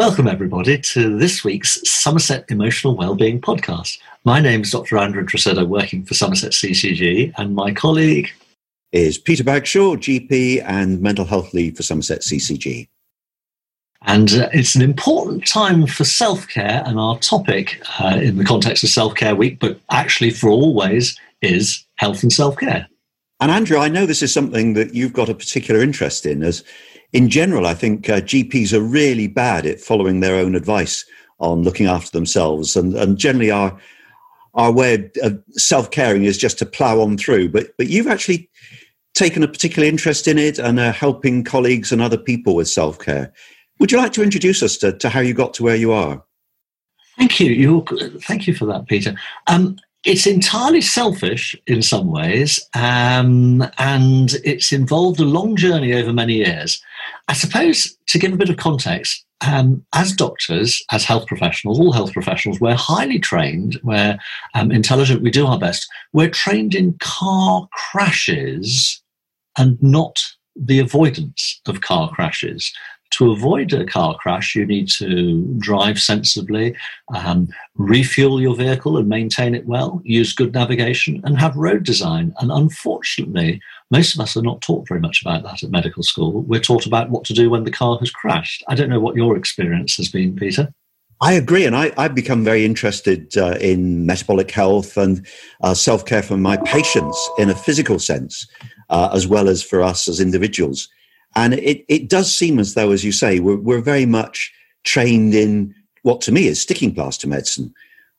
Welcome, everybody, to this week's Somerset Emotional Wellbeing Podcast. My name is Dr. Andrew Tresidder, working for Somerset CCG, and my colleague is Peter Bagshaw, GP and mental health lead for Somerset CCG. And uh, it's an important time for self care, and our topic uh, in the context of Self Care Week, but actually for always, is health and self care. And Andrew, I know this is something that you've got a particular interest in, as in general, I think uh, GPs are really bad at following their own advice on looking after themselves, and, and generally our our way of self caring is just to plow on through. But but you've actually taken a particular interest in it and are helping colleagues and other people with self care. Would you like to introduce us to, to how you got to where you are? Thank you. you thank you for that, Peter. Um, it's entirely selfish in some ways, um, and it's involved a long journey over many years. I suppose to give a bit of context, um, as doctors, as health professionals, all health professionals, we're highly trained, we're um, intelligent, we do our best. We're trained in car crashes and not the avoidance of car crashes to avoid a car crash, you need to drive sensibly, um, refuel your vehicle and maintain it well, use good navigation, and have road design. And unfortunately, most of us are not taught very much about that at medical school. We're taught about what to do when the car has crashed. I don't know what your experience has been, Peter. I agree, and I, have become very interested uh, in metabolic health and uh, self care for my patients in a physical sense, uh, as well as for us as individuals. And it, it does seem as though, as you say, we're, we're very much trained in what to me is sticking plaster medicine.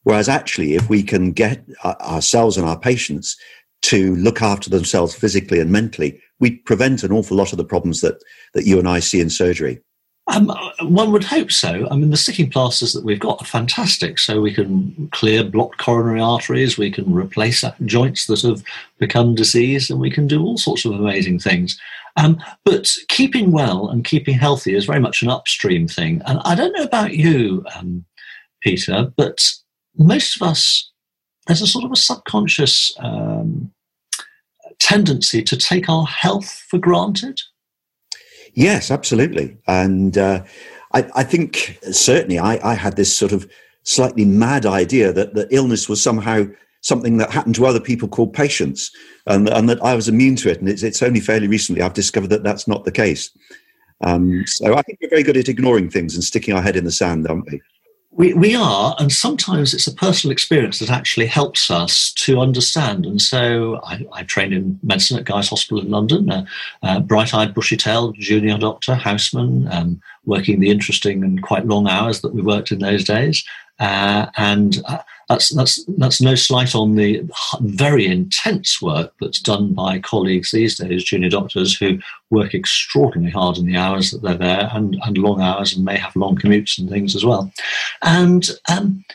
Whereas actually, if we can get ourselves and our patients to look after themselves physically and mentally, we prevent an awful lot of the problems that, that you and I see in surgery. Um, one would hope so. I mean, the sticking plasters that we've got are fantastic. So we can clear blocked coronary arteries, we can replace joints that have become diseased, and we can do all sorts of amazing things. Um, but keeping well and keeping healthy is very much an upstream thing. And I don't know about you, um, Peter, but most of us, there's a sort of a subconscious um, tendency to take our health for granted. Yes, absolutely. And uh, I, I, think certainly I, I, had this sort of slightly mad idea that, that illness was somehow something that happened to other people called patients and, and that I was immune to it. And it's, it's only fairly recently I've discovered that that's not the case. Um, so I think we're very good at ignoring things and sticking our head in the sand, aren't we? We, we are, and sometimes it's a personal experience that actually helps us to understand. And so I, I trained in medicine at Guy's Hospital in London, uh, uh, bright eyed, bushy tailed junior doctor, houseman, um, working the interesting and quite long hours that we worked in those days. Uh, and uh, that's that's that's no slight on the very intense work that's done by colleagues these days, junior doctors who work extraordinarily hard in the hours that they're there and, and long hours and may have long commutes and things as well. And um,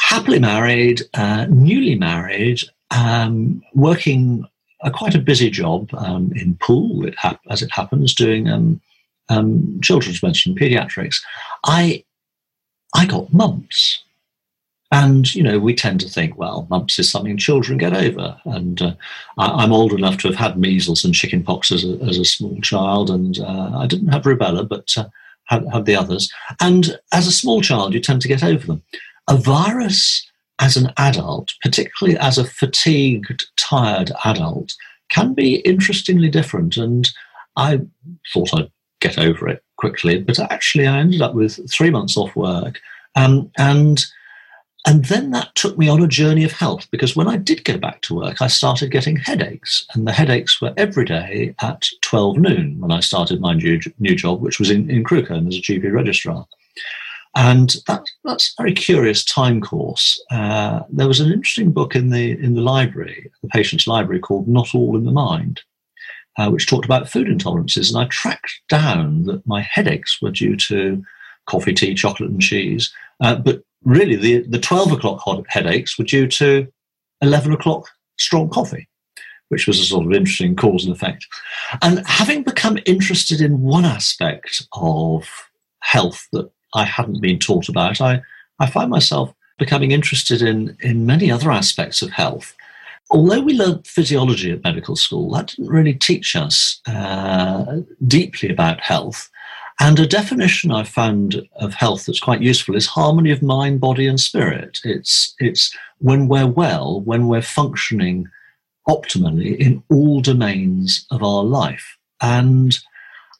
happily married, uh, newly married, um, working a quite a busy job um, in Poole, it as it happens, doing um, um, children's medicine, pediatrics. I I got mumps. And, you know, we tend to think, well, mumps is something children get over. And uh, I, am old enough to have had measles and chickenpox as a, as a small child. And uh, I didn't have rubella, but uh, had, had the others. And as a small child, you tend to get over them. A virus as an adult, particularly as a fatigued, tired adult, can be interestingly different. And I thought I'd get over it quickly, but actually I ended up with three months off work. Um, and and then that took me on a journey of health because when I did go back to work, I started getting headaches. And the headaches were every day at 12 noon when I started my new, new job, which was in, in Crewkerne as a GP registrar. And that, that's a very curious time course. Uh, there was an interesting book in the, in the library, the patient's library, called Not All in the Mind, uh, which talked about food intolerances. And I tracked down that my headaches were due to coffee, tea, chocolate, and cheese. Uh, but really, the, the 12 o'clock headaches were due to 11 o'clock strong coffee, which was a sort of interesting cause and effect. And having become interested in one aspect of health that I hadn't been taught about, I, I find myself becoming interested in, in many other aspects of health although we learned physiology at medical school, that didn't really teach us uh, deeply about health. And a definition I've found of health that's quite useful is harmony of mind, body, and spirit. It's, it's when we're well, when we're functioning optimally in all domains of our life. And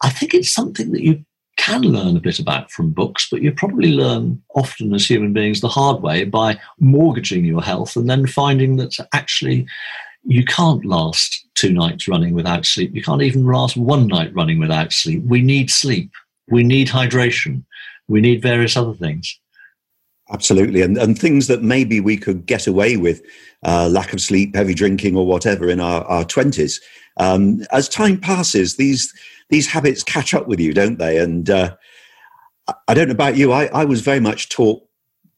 I think it's something that you can learn a bit about from books, but you probably learn often as human beings the hard way by mortgaging your health and then finding that actually you can't last two nights running without sleep. You can't even last one night running without sleep. We need sleep. We need hydration. We need various other things. Absolutely. And, and things that maybe we could get away with, uh, lack of sleep, heavy drinking, or whatever in our, 20s. Um, as time passes, these, these habits catch up with you, don't they? And uh, I don't know about you, I, I was very much taught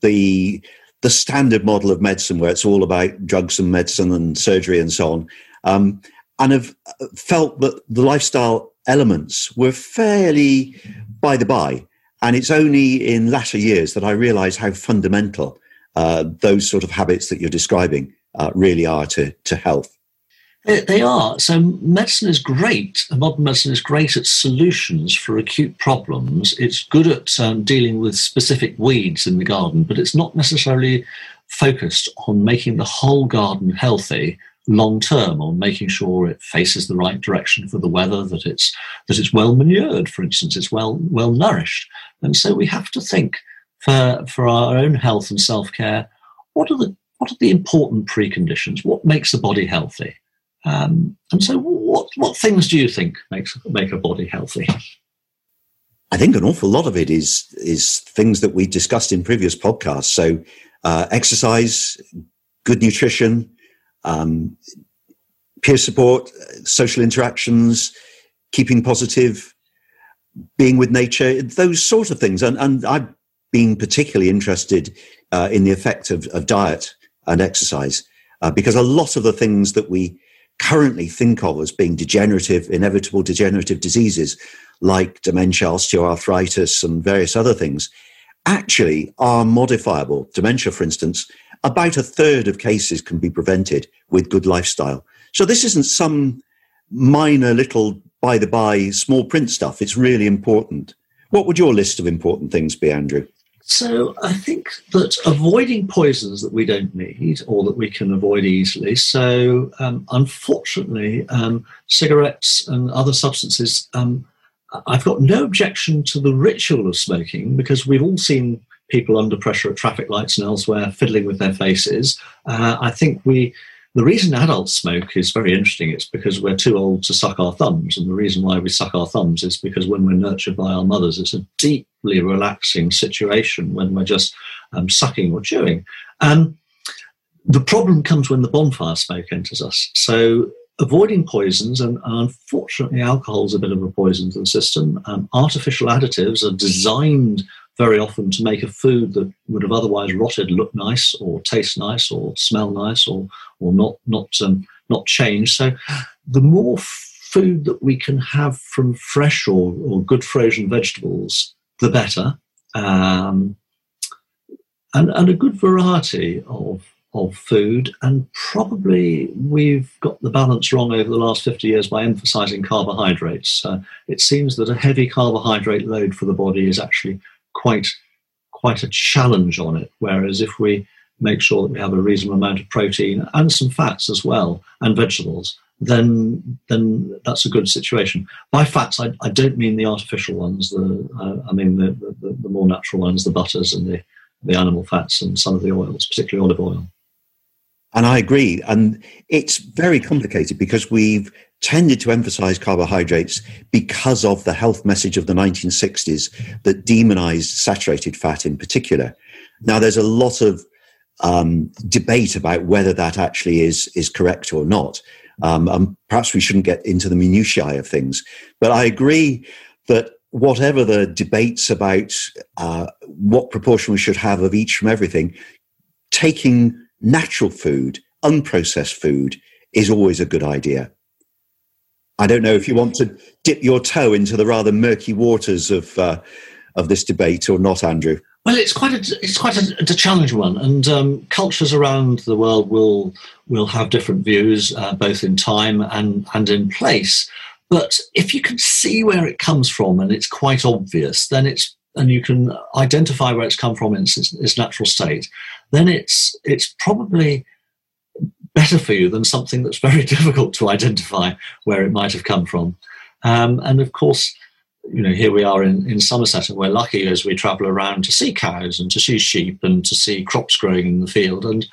the, the standard model of medicine where it's all about drugs and medicine and surgery and so on. Um, and have felt that the lifestyle elements were fairly by the by and it's only in latter years that I realize how fundamental uh, those sort of habits that you're describing uh, really are to, to health. They are. So, medicine is great. Modern medicine is great at solutions for acute problems. It's good at um, dealing with specific weeds in the garden, but it's not necessarily focused on making the whole garden healthy long term on making sure it faces the right direction for the weather, that it's that it's well manured, for instance, it's well well nourished. And so we have to think for for our own health and self care. What are the what are the important preconditions? What makes a body healthy? Um, and so, what what things do you think makes make a body healthy? I think an awful lot of it is is things that we discussed in previous podcasts. So, uh, exercise, good nutrition, um, peer support, social interactions, keeping positive, being with nature, those sort of things. And, and I've been particularly interested uh, in the effect of, of diet and exercise uh, because a lot of the things that we currently think of as being degenerative, inevitable degenerative diseases like dementia, osteoarthritis, and various other things actually are modifiable. Dementia, for instance, about a third of cases can be prevented with good lifestyle. So this isn't some minor little by the by small print stuff. It's really important. What would your list of important things be, Andrew? So I think that avoiding poisons that we don't need or that we can avoid easily. So um, unfortunately, um, cigarettes and other substances. Um, I've got no objection to the ritual of smoking because we've all seen people under pressure at traffic lights and elsewhere fiddling with their faces. Uh, I think we, the reason adults smoke is very interesting. It's because we're too old to suck our thumbs. And the reason why we suck our thumbs is because when we're nurtured by our mothers, it's a deeply relaxing situation when we're just um, sucking or chewing. Um, the problem comes when the bonfire smoke enters us. So avoiding poisons, and unfortunately, alcohol is a bit of a poison to the system. Um, artificial additives are designed very often to make a food that would have otherwise rotted look nice or taste nice or smell nice or or not not um, not change. So the more food that we can have from fresh or, or good frozen vegetables, the better. Um, and, and a good variety of of food, and probably we've got the balance wrong over the last 50 years by emphasizing carbohydrates. Uh, it seems that a heavy carbohydrate load for the body is actually quite quite a challenge on it. Whereas if we make sure that we have a reasonable amount of protein and some fats as well and vegetables, then then that's a good situation. By fats, I, I don't mean the artificial ones. The uh, I mean the, the, the more natural ones, the butters and the the animal fats and some of the oils, particularly olive oil. And I agree. And it's very complicated because we've tended to emphasize carbohydrates because of the health message of the 1960s that demonized saturated fat in particular. Now, there's a lot of um, debate about whether that actually is, is correct or not. Um, and perhaps we shouldn't get into the minutiae of things. But I agree that whatever the debates about uh, what proportion we should have of each from everything, taking natural food, unprocessed food, is always a good idea. I don't know if you want to dip your toe into the rather murky waters of uh, of this debate or not, Andrew. Well, it's quite a it's quite a, a challenge one, and um, cultures around the world will will have different views, uh, both in time and and in place. but if you can see where it comes from and it's quite obvious, then it's and you can identify where it's come from in its, its natural state, then it's it's probably better for you than something that's very difficult to identify where it might have come from. Um, and of course, you know, here we are in, in Somerset, and we're lucky as we travel around to see cows and to see sheep and to see crops growing in the field. And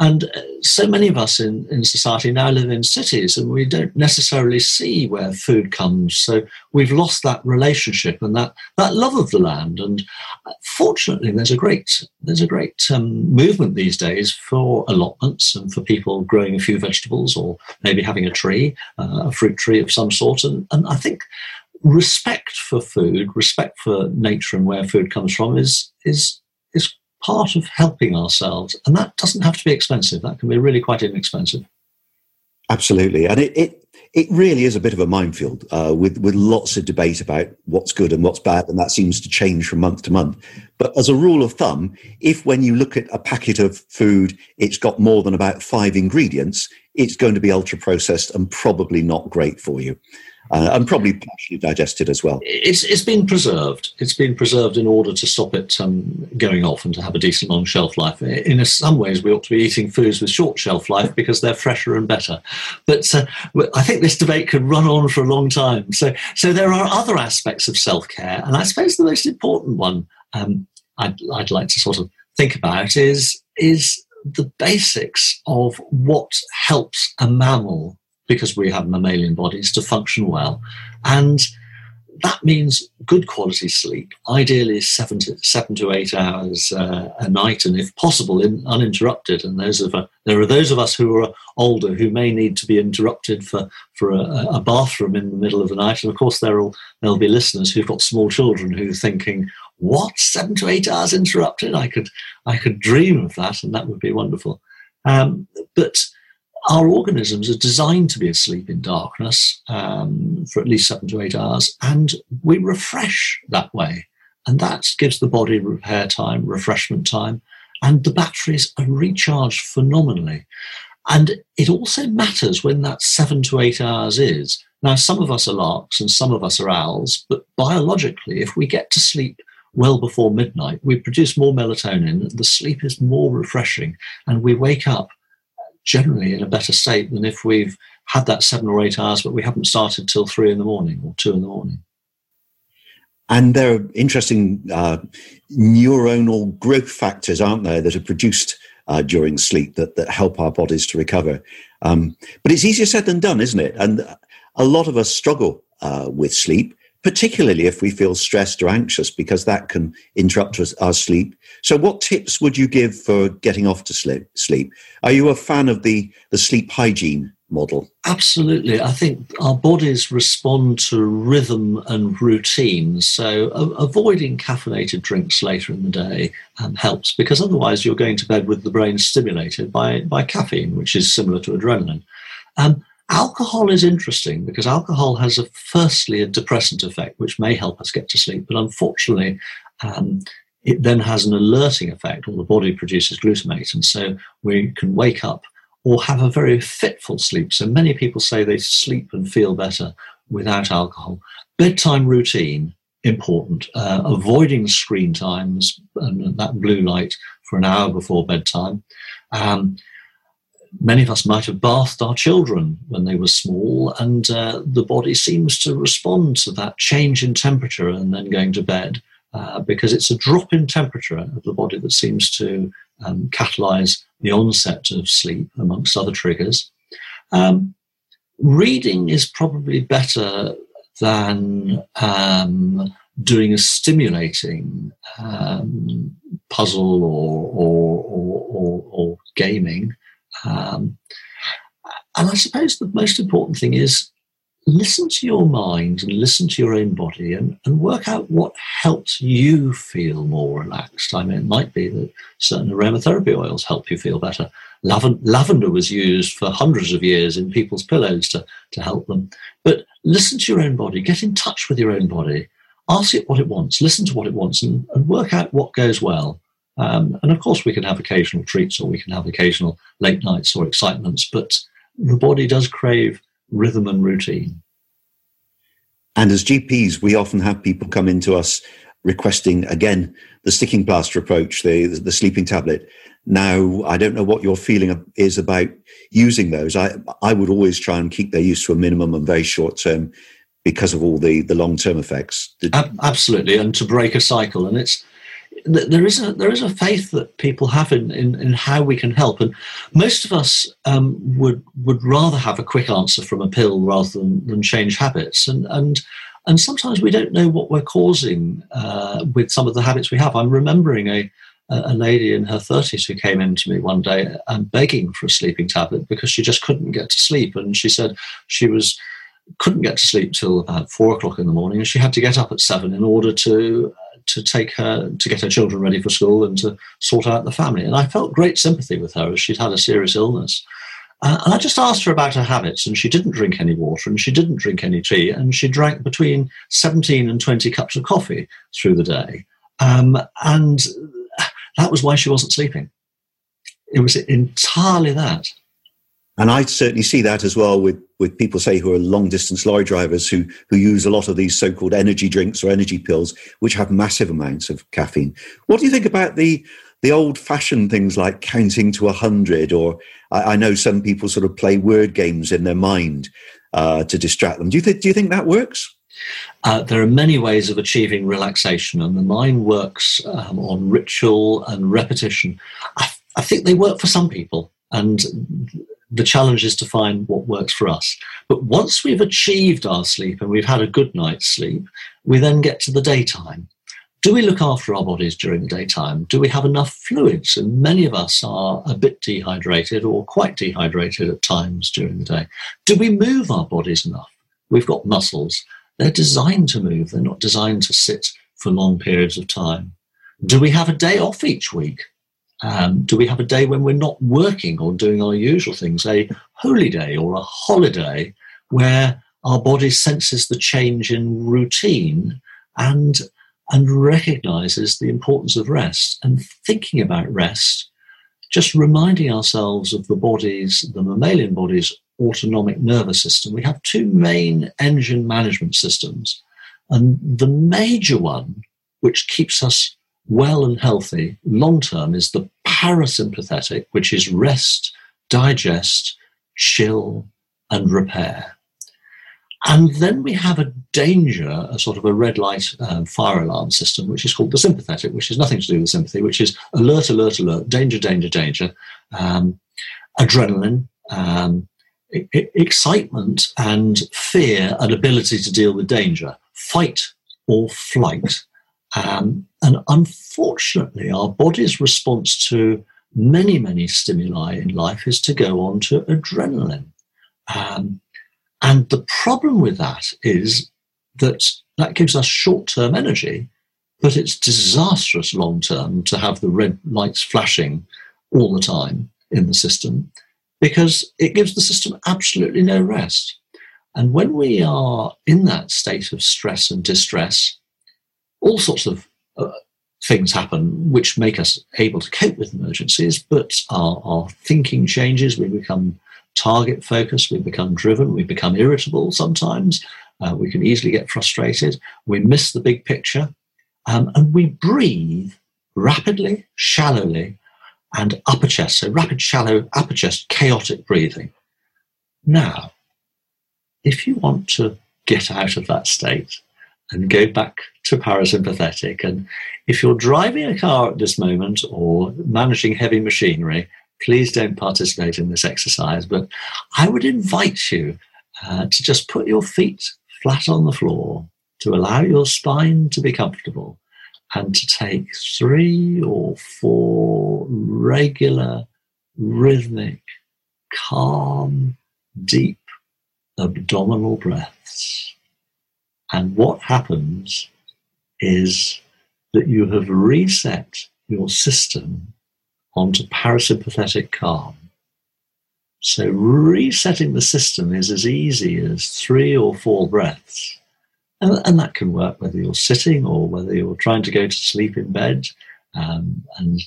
and uh, so many of us in, in society now live in cities, and we don't necessarily see where food comes. So we've lost that relationship and that that love of the land. And uh, fortunately, there's a great there's a great um, movement these days for allotments and for people growing a few vegetables or maybe having a tree, uh, a fruit tree of some sort. And and I think respect for food, respect for nature and where food comes from is is is part of helping ourselves, and that doesn't have to be expensive. That can be really quite inexpensive. Absolutely, and it it, it really is a bit of a minefield uh, with with lots of debate about what's good and what's bad, and that seems to change from month to month. But as a rule of thumb, if when you look at a packet of food, it's got more than about five ingredients, it's going to be ultra processed and probably not great for you uh, and probably partially digested as well. It's it's been preserved. It's been preserved in order to stop it um, going off and to have a decent long shelf life. In some ways, we ought to be eating foods with short shelf life because they're fresher and better. But uh, I think this debate could run on for a long time. So so there are other aspects of self care, and I suppose the most important one um, I'd, I'd like to sort of think about is is the basics of what helps a mammal because we have mammalian bodies to function well. And that means good quality sleep, ideally seven to, seven to eight hours uh, a night, and if possible, in, uninterrupted. And those of uh, there are those of us who are older who may need to be interrupted for, for a, a bathroom in the middle of the night. And of course, there'll there'll be listeners who've got small children who are thinking, "What seven to eight hours interrupted? I could I could dream of that, and that would be wonderful." Um, but our organisms are designed to be asleep in darkness um, for at least seven to eight hours, and we refresh that way. And that gives the body repair time, refreshment time, and the batteries are recharged phenomenally. And it also matters when that seven to eight hours is. Now, some of us are larks and some of us are owls, but biologically, if we get to sleep well before midnight, we produce more melatonin, the sleep is more refreshing, and we wake up generally in a better state than if we've had that seven or eight hours, but we haven't started till three in the morning or two in the morning. And there are interesting uh, neuronal growth factors, aren't there, that are produced uh, during sleep that, that help our bodies to recover. Um, but it's easier said than done, isn't it? And a lot of us struggle uh, with sleep particularly if we feel stressed or anxious, because that can interrupt our sleep. So, what tips would you give for getting off to sleep? Are you a fan of the, the sleep hygiene model? Absolutely. I think our bodies respond to rhythm and routine. So, avoiding caffeinated drinks later in the day um, helps because otherwise you're going to bed with the brain stimulated by, by caffeine, which is similar to adrenaline. Um, Alcohol is interesting because alcohol has a firstly a depressant effect, which may help us get to sleep, but unfortunately, um, it then has an alerting effect, or the body produces glutamate, and so we can wake up or have a very fitful sleep. So many people say they sleep and feel better without alcohol. Bedtime routine important. Uh, avoiding screen times and that blue light for an hour before bedtime. Um, many of us might have bathed our children when they were small, and uh, the body seems to respond to that change in temperature and then going to bed uh, because it's a drop in temperature of the body that seems to um, catalyze the onset of sleep, amongst other triggers. Um, reading is probably better than um, doing a stimulating um, puzzle or, or, or, or gaming. Um, and I suppose the most important thing is listen to your mind and listen to your own body and, and work out what helps you feel more relaxed. I mean, it might be that certain aromatherapy oils help you feel better. Lavender was used for hundreds of years in people's pillows to, to help them. But listen to your own body, get in touch with your own body, ask it what it wants, listen to what it wants, and, and work out what goes well. Um, and of course, we can have occasional treats or we can have occasional late nights or excitements, but the body does crave rhythm and routine. And as GPs, we often have people come into us requesting, again, the sticking plaster approach, the, the sleeping tablet. Now, I don't know what your feeling is about using those. I, I would always try and keep their use to a minimum and very short term because of all the, the long term effects. Absolutely, and to break a cycle. And it's there is a there is a faith that people have in, in, in how we can help, and most of us um, would would rather have a quick answer from a pill rather than, than change habits, and and and sometimes we don't know what we're causing uh, with some of the habits we have. I'm remembering a a lady in her 30s who came in to me one day and begging for a sleeping tablet because she just couldn't get to sleep, and she said she was couldn't get to sleep till about four o'clock in the morning, and she had to get up at seven in order to to take her to get her children ready for school and to sort out the family. And I felt great sympathy with her as she'd had a serious illness. Uh, and I just asked her about her habits, and she didn't drink any water and she didn't drink any tea, and she drank between 17 and 20 cups of coffee through the day. Um, and that was why she wasn't sleeping. It was entirely that. And I certainly see that as well with, with people, say, who are long distance lorry drivers who, who use a lot of these so called energy drinks or energy pills, which have massive amounts of caffeine. What do you think about the, the old fashioned things like counting to 100? Or I, I, know some people sort of play word games in their mind uh, to distract them. Do you, th- do you think that works? Uh, there are many ways of achieving relaxation, and the mind works um, on ritual and repetition. I, I think they work for some people. And the challenge is to find what works for us. But once we've achieved our sleep and we've had a good night's sleep, we then get to the daytime. Do we look after our bodies during the daytime? Do we have enough fluids? And many of us are a bit dehydrated or quite dehydrated at times during the day. Do we move our bodies enough? We've got muscles. They're designed to move, they're not designed to sit for long periods of time. Do we have a day off each week? Um, do we have a day when we're not working or doing our usual things, a holy day or a holiday where our body senses the change in routine and and recognizes the importance of rest and thinking about rest, just reminding ourselves of the body's, the mammalian body's autonomic nervous system. We have two main engine management systems, and the major one, which keeps us well and healthy long term is the parasympathetic, which is rest, digest, chill, and repair. And then we have a danger, a sort of a red light um, fire alarm system, which is called the sympathetic, which has nothing to do with sympathy, which is alert, alert, alert, danger, danger, danger, um, adrenaline, um, I- excitement, and fear, and ability to deal with danger, fight or flight. Um, and unfortunately, our body's response to many, many stimuli in life is to go on to adrenaline. Um, and the problem with that is that that gives us short term energy, but it's disastrous long term to have the red lights flashing all the time in the system because it gives the system absolutely no rest. And when we are in that state of stress and distress, all sorts of uh, things happen which make us able to cope with emergencies, but our, our thinking changes. We become target focused, we become driven, we become irritable sometimes, uh, we can easily get frustrated, we miss the big picture, um, and we breathe rapidly, shallowly, and upper chest. So, rapid, shallow, upper chest, chaotic breathing. Now, if you want to get out of that state, and go back to parasympathetic. And if you're driving a car at this moment or managing heavy machinery, please don't participate in this exercise. But I would invite you uh, to just put your feet flat on the floor to allow your spine to be comfortable and to take three or four regular, rhythmic, calm, deep abdominal breaths. And what happens is that you have reset your system onto parasympathetic calm. So resetting the system is as easy as three or four breaths. And, and that can work whether you're sitting or whether you're trying to go to sleep in bed. Um, and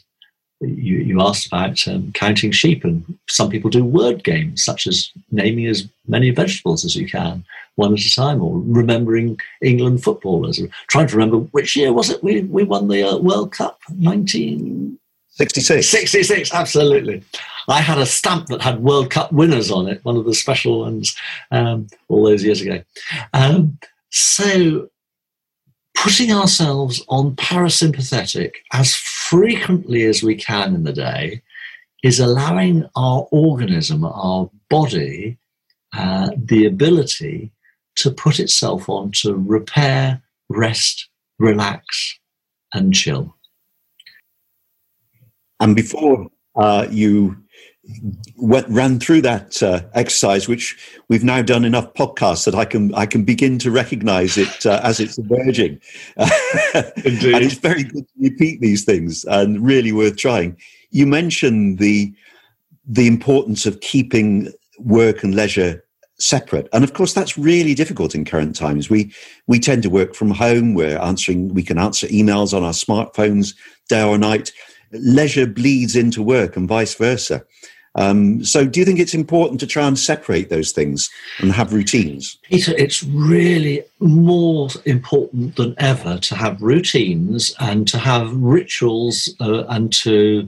you, you asked about um, counting sheep, and some people do word games, such as naming as many vegetables as you can, one at a time, or remembering England footballers, or trying to remember which year was it we, we won the uh, World Cup, 1966. 66, absolutely. I had a stamp that had World Cup winners on it, one of the special ones, um, all those years ago. Um, so putting ourselves on parasympathetic as frequently as we can in the day is allowing our organism, our body, uh, the ability to put itself on to repair, rest, relax, and chill. And before uh, you went, ran through that uh, exercise, which we've now done enough podcasts that I can I can begin to recognise it uh, as it's emerging. Indeed. and it's very good to repeat these things and really worth trying. You mentioned the the importance of keeping work and leisure separate, and of course that's really difficult in current times. We we tend to work from home. We're answering. We can answer emails on our smartphones day or night. Leisure bleeds into work, and vice versa. Um, so, do you think it's important to try and separate those things and have routines? Peter, it's really more important than ever to have routines and to have rituals uh, and to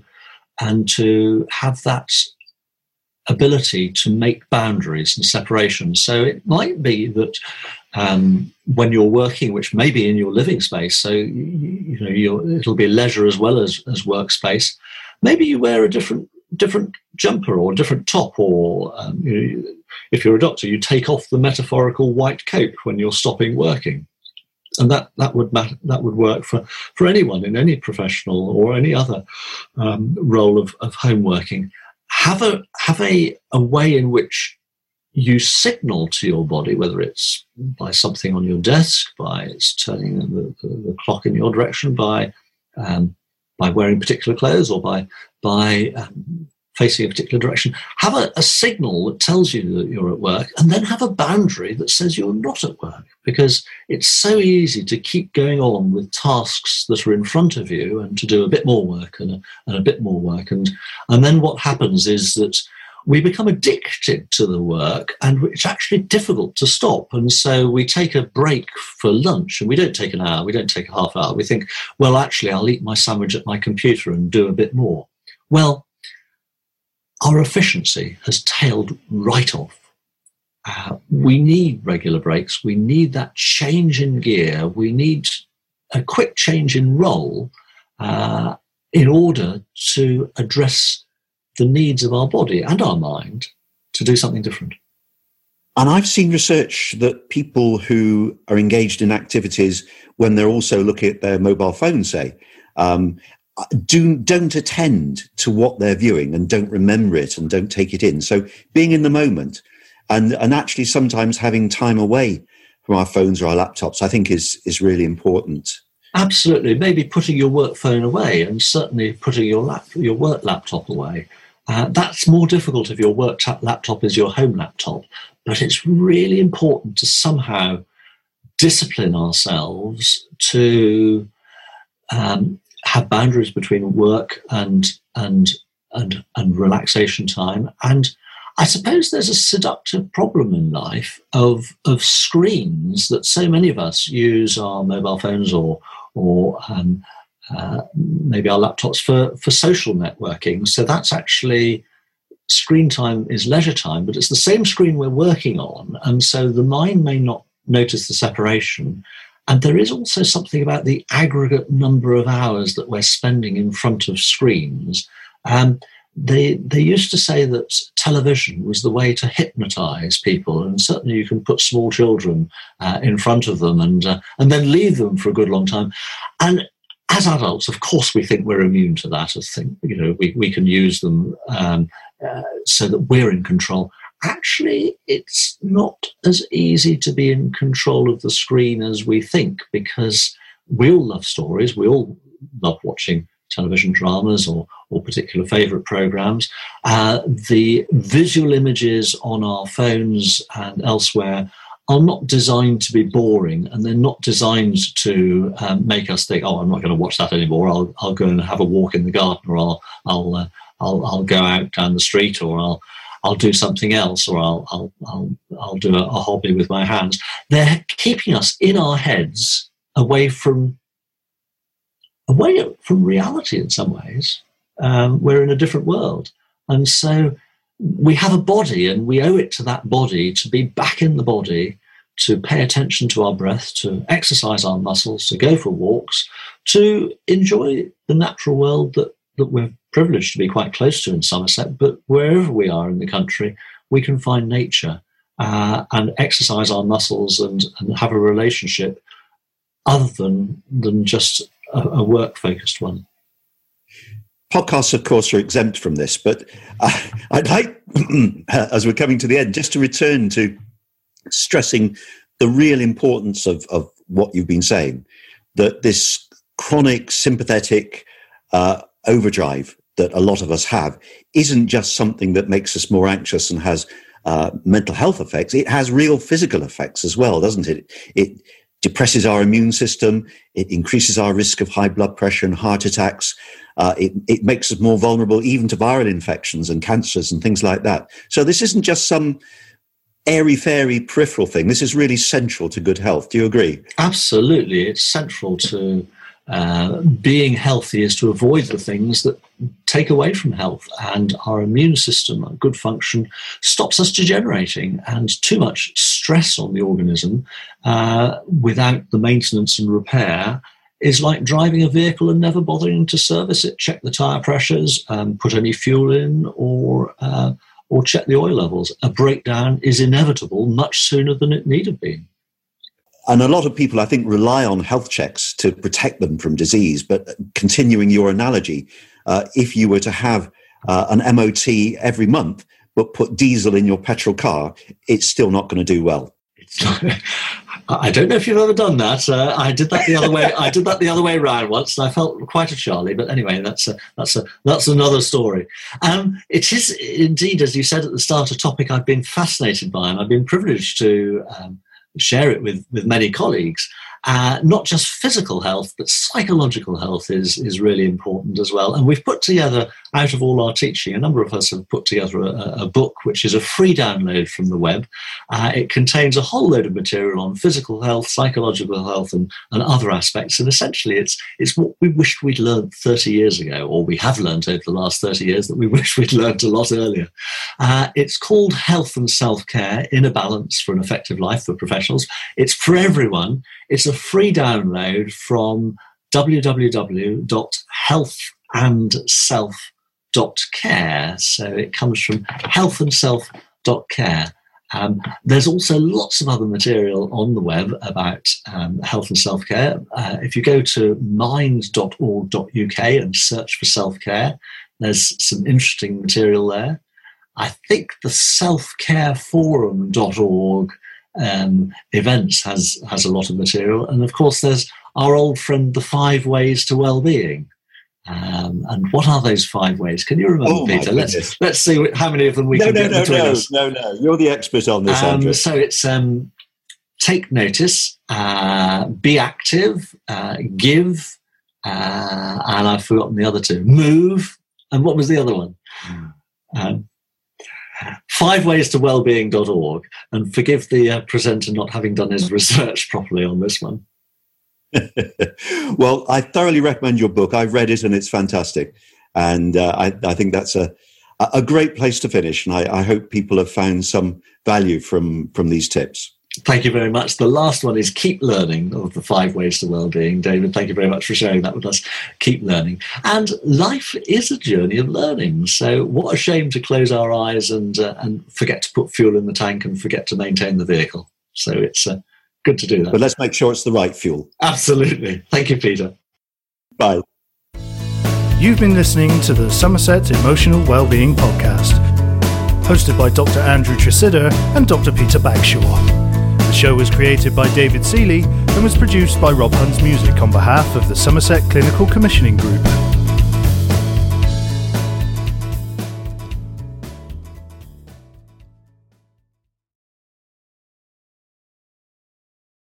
and to have that ability to make boundaries and separation. So it might be that um, when you're working, which may be in your living space, so you know it'll be leisure as well as, as workspace. Maybe you wear a different different jumper or different top, or um, you if you're a doctor, you take off the metaphorical white coat when you're stopping working, and that that would matter, that would work for for anyone in any professional or any other um, role of, of home working. Have a have a, a way in which you signal to your body, whether it's by something on your desk, by turning the, the, the clock in your direction, by um, by wearing particular clothes or by by um, facing a particular direction. Have a, a, signal that tells you that you're at work, and then have a boundary that says you're not at work. Because it's so easy to keep going on with tasks that are in front of you and to do a bit more work and a, and a bit more work. And, and then what happens is that we become addicted to the work and it's actually difficult to stop. And so we take a break for lunch and we don't take an hour, we don't take a half hour. We think, well, actually, I'll eat my sandwich at my computer and do a bit more. Well, our efficiency has tailed right off. Uh, we need regular breaks. We need that change in gear. We need a quick change in role uh, in order to address the needs of our body and our mind to do something different. And I've seen research that people who are engaged in activities when they're also looking at their mobile phone, say, um, do don't attend to what they're viewing and don't remember it and don't take it in. So being in the moment and and actually sometimes having time away from our phones or our laptops, I think is is really important. Absolutely, maybe putting your work phone away and certainly putting your lap, your work laptop away. Uh, that's more difficult if your work laptop is your home laptop, but it's really important to somehow discipline ourselves to um, have boundaries between work and and and and relaxation time. And I suppose there's a seductive problem in life of of screens that so many of us use our mobile phones or or um, uh, maybe our laptops for, for social networking. So that's actually screen time is leisure time, but it's the same screen we're working on. And so the mind may not notice the separation. And there is also something about the aggregate number of hours that we're spending in front of screens. Um, they they used to say that television was the way to hypnotize people, and certainly you can put small children uh, in front of them and uh, and then leave them for a good long time. And as adults, of course, we think we're immune to that. I think you know we, we can use them um, uh, so that we're in control. Actually, it's not as easy to be in control of the screen as we think because we all love stories. We all love watching television dramas or, or particular favourite programs. Uh, the visual images on our phones and elsewhere are not designed to be boring and they're not designed to um, make us think, oh, I'm not going to watch that anymore. I'll, I'll go and have a walk in the garden or I'll, I'll, uh, I'll, I'll go out down the street or I'll, I'll do something else or I'll, I'll, I'll, I'll do a, a hobby with my hands. They're keeping us in our heads away from, away from reality in some ways. Um, we're in a different world. And so we have a body and we owe it to that body to be back in the body, to pay attention to our breath, to exercise our muscles, to go for walks, to enjoy the natural world that, that we're privileged to be quite close to in Somerset. But wherever we are in the country, we can find nature uh, and exercise our muscles and, and have a relationship other than, than just a, a work focused one podcasts, of course, are exempt from this, but uh, I'd like, as we're coming to the end, just to return to stressing the real importance of, of what you've been saying that this chronic sympathetic uh, overdrive that a lot of us have isn't just something that makes us more anxious and has uh, mental health effects. It has real physical effects as well, doesn't it? It depresses our immune system. It increases our risk of high blood pressure and heart attacks. Uh, it, it makes us more vulnerable even to viral infections and cancers and things like that. So this isn't just some airy fairy peripheral thing. This is really central to good health. Do you agree? Absolutely. It's central to uh, being healthy is to avoid the things that take away from health. And our immune system, good function, stops us degenerating. And too much stress on the organism uh, without the maintenance and repair is like driving a vehicle and never bothering to service it, check the tire pressures, um, put any fuel in, or uh, or check the oil levels. A breakdown is inevitable much sooner than it need have been. And a lot of people, I think, rely on health checks to protect them from disease. But continuing your analogy, uh, if you were to have uh, an MOT every month, but put diesel in your petrol car, it's still not going to do well. I don't know if you've ever done that. Uh, I did that the other way. I did that the other way around once, and I felt quite a Charlie. But anyway, that's a, that's a, that's another story. Um, it is indeed, as you said at the start, a topic I've been fascinated by, and I've been privileged to um, share it with with many colleagues. Uh, not just physical health, but psychological health is, is really important as well. And we've put together, out of all our teaching, a number of us have put together a, a book which is a free download from the web. Uh, it contains a whole load of material on physical health, psychological health, and, and other aspects. And essentially, it's, it's what we wished we'd learned 30 years ago, or we have learned over the last 30 years that we wish we'd learned a lot earlier. Uh, it's called Health and Self Care in a Balance for an Effective Life for Professionals. It's for everyone. It's a free download from www.healthandself.care. So it comes from healthandself.care. Um, there's also lots of other material on the web about um, health and self care. Uh, if you go to mind.org.uk and search for self care, there's some interesting material there. I think the selfcareforum.org um, events has has a lot of material, and of course there's our old friend, the five ways to well-being. Um, and what are those five ways? Can you remember, oh, Peter? Let's let's see how many of them we no, can no, get no, between no, us. No, no, you're the expert on this. Um, so it's um, take notice, uh, be active, uh, give, uh, and I've forgotten the other two. Move, and what was the other one? Mm. Um, five ways to wellbeing.org and forgive the uh, presenter not having done his research properly on this one. well, I thoroughly recommend your book. I've read it and it's fantastic. And uh, I, I, think that's a, a great place to finish. And I, I hope people have found some value from, from these tips. Thank you very much. The last one is keep learning of the five ways to well-being. David, thank you very much for sharing that with us. Keep learning. And life is a journey of learning. So what a shame to close our eyes and uh, and forget to put fuel in the tank and forget to maintain the vehicle. So it's uh, good to do that. But let's make sure it's the right fuel. Absolutely. Thank you, Peter. Bye. You've been listening to the Somerset Emotional Wellbeing Podcast, hosted by Dr. Andrew Tresidder and Dr. Peter Bagshaw. The show was created by David Seeley and was produced by Rob Huns Music on behalf of the Somerset Clinical Commissioning Group.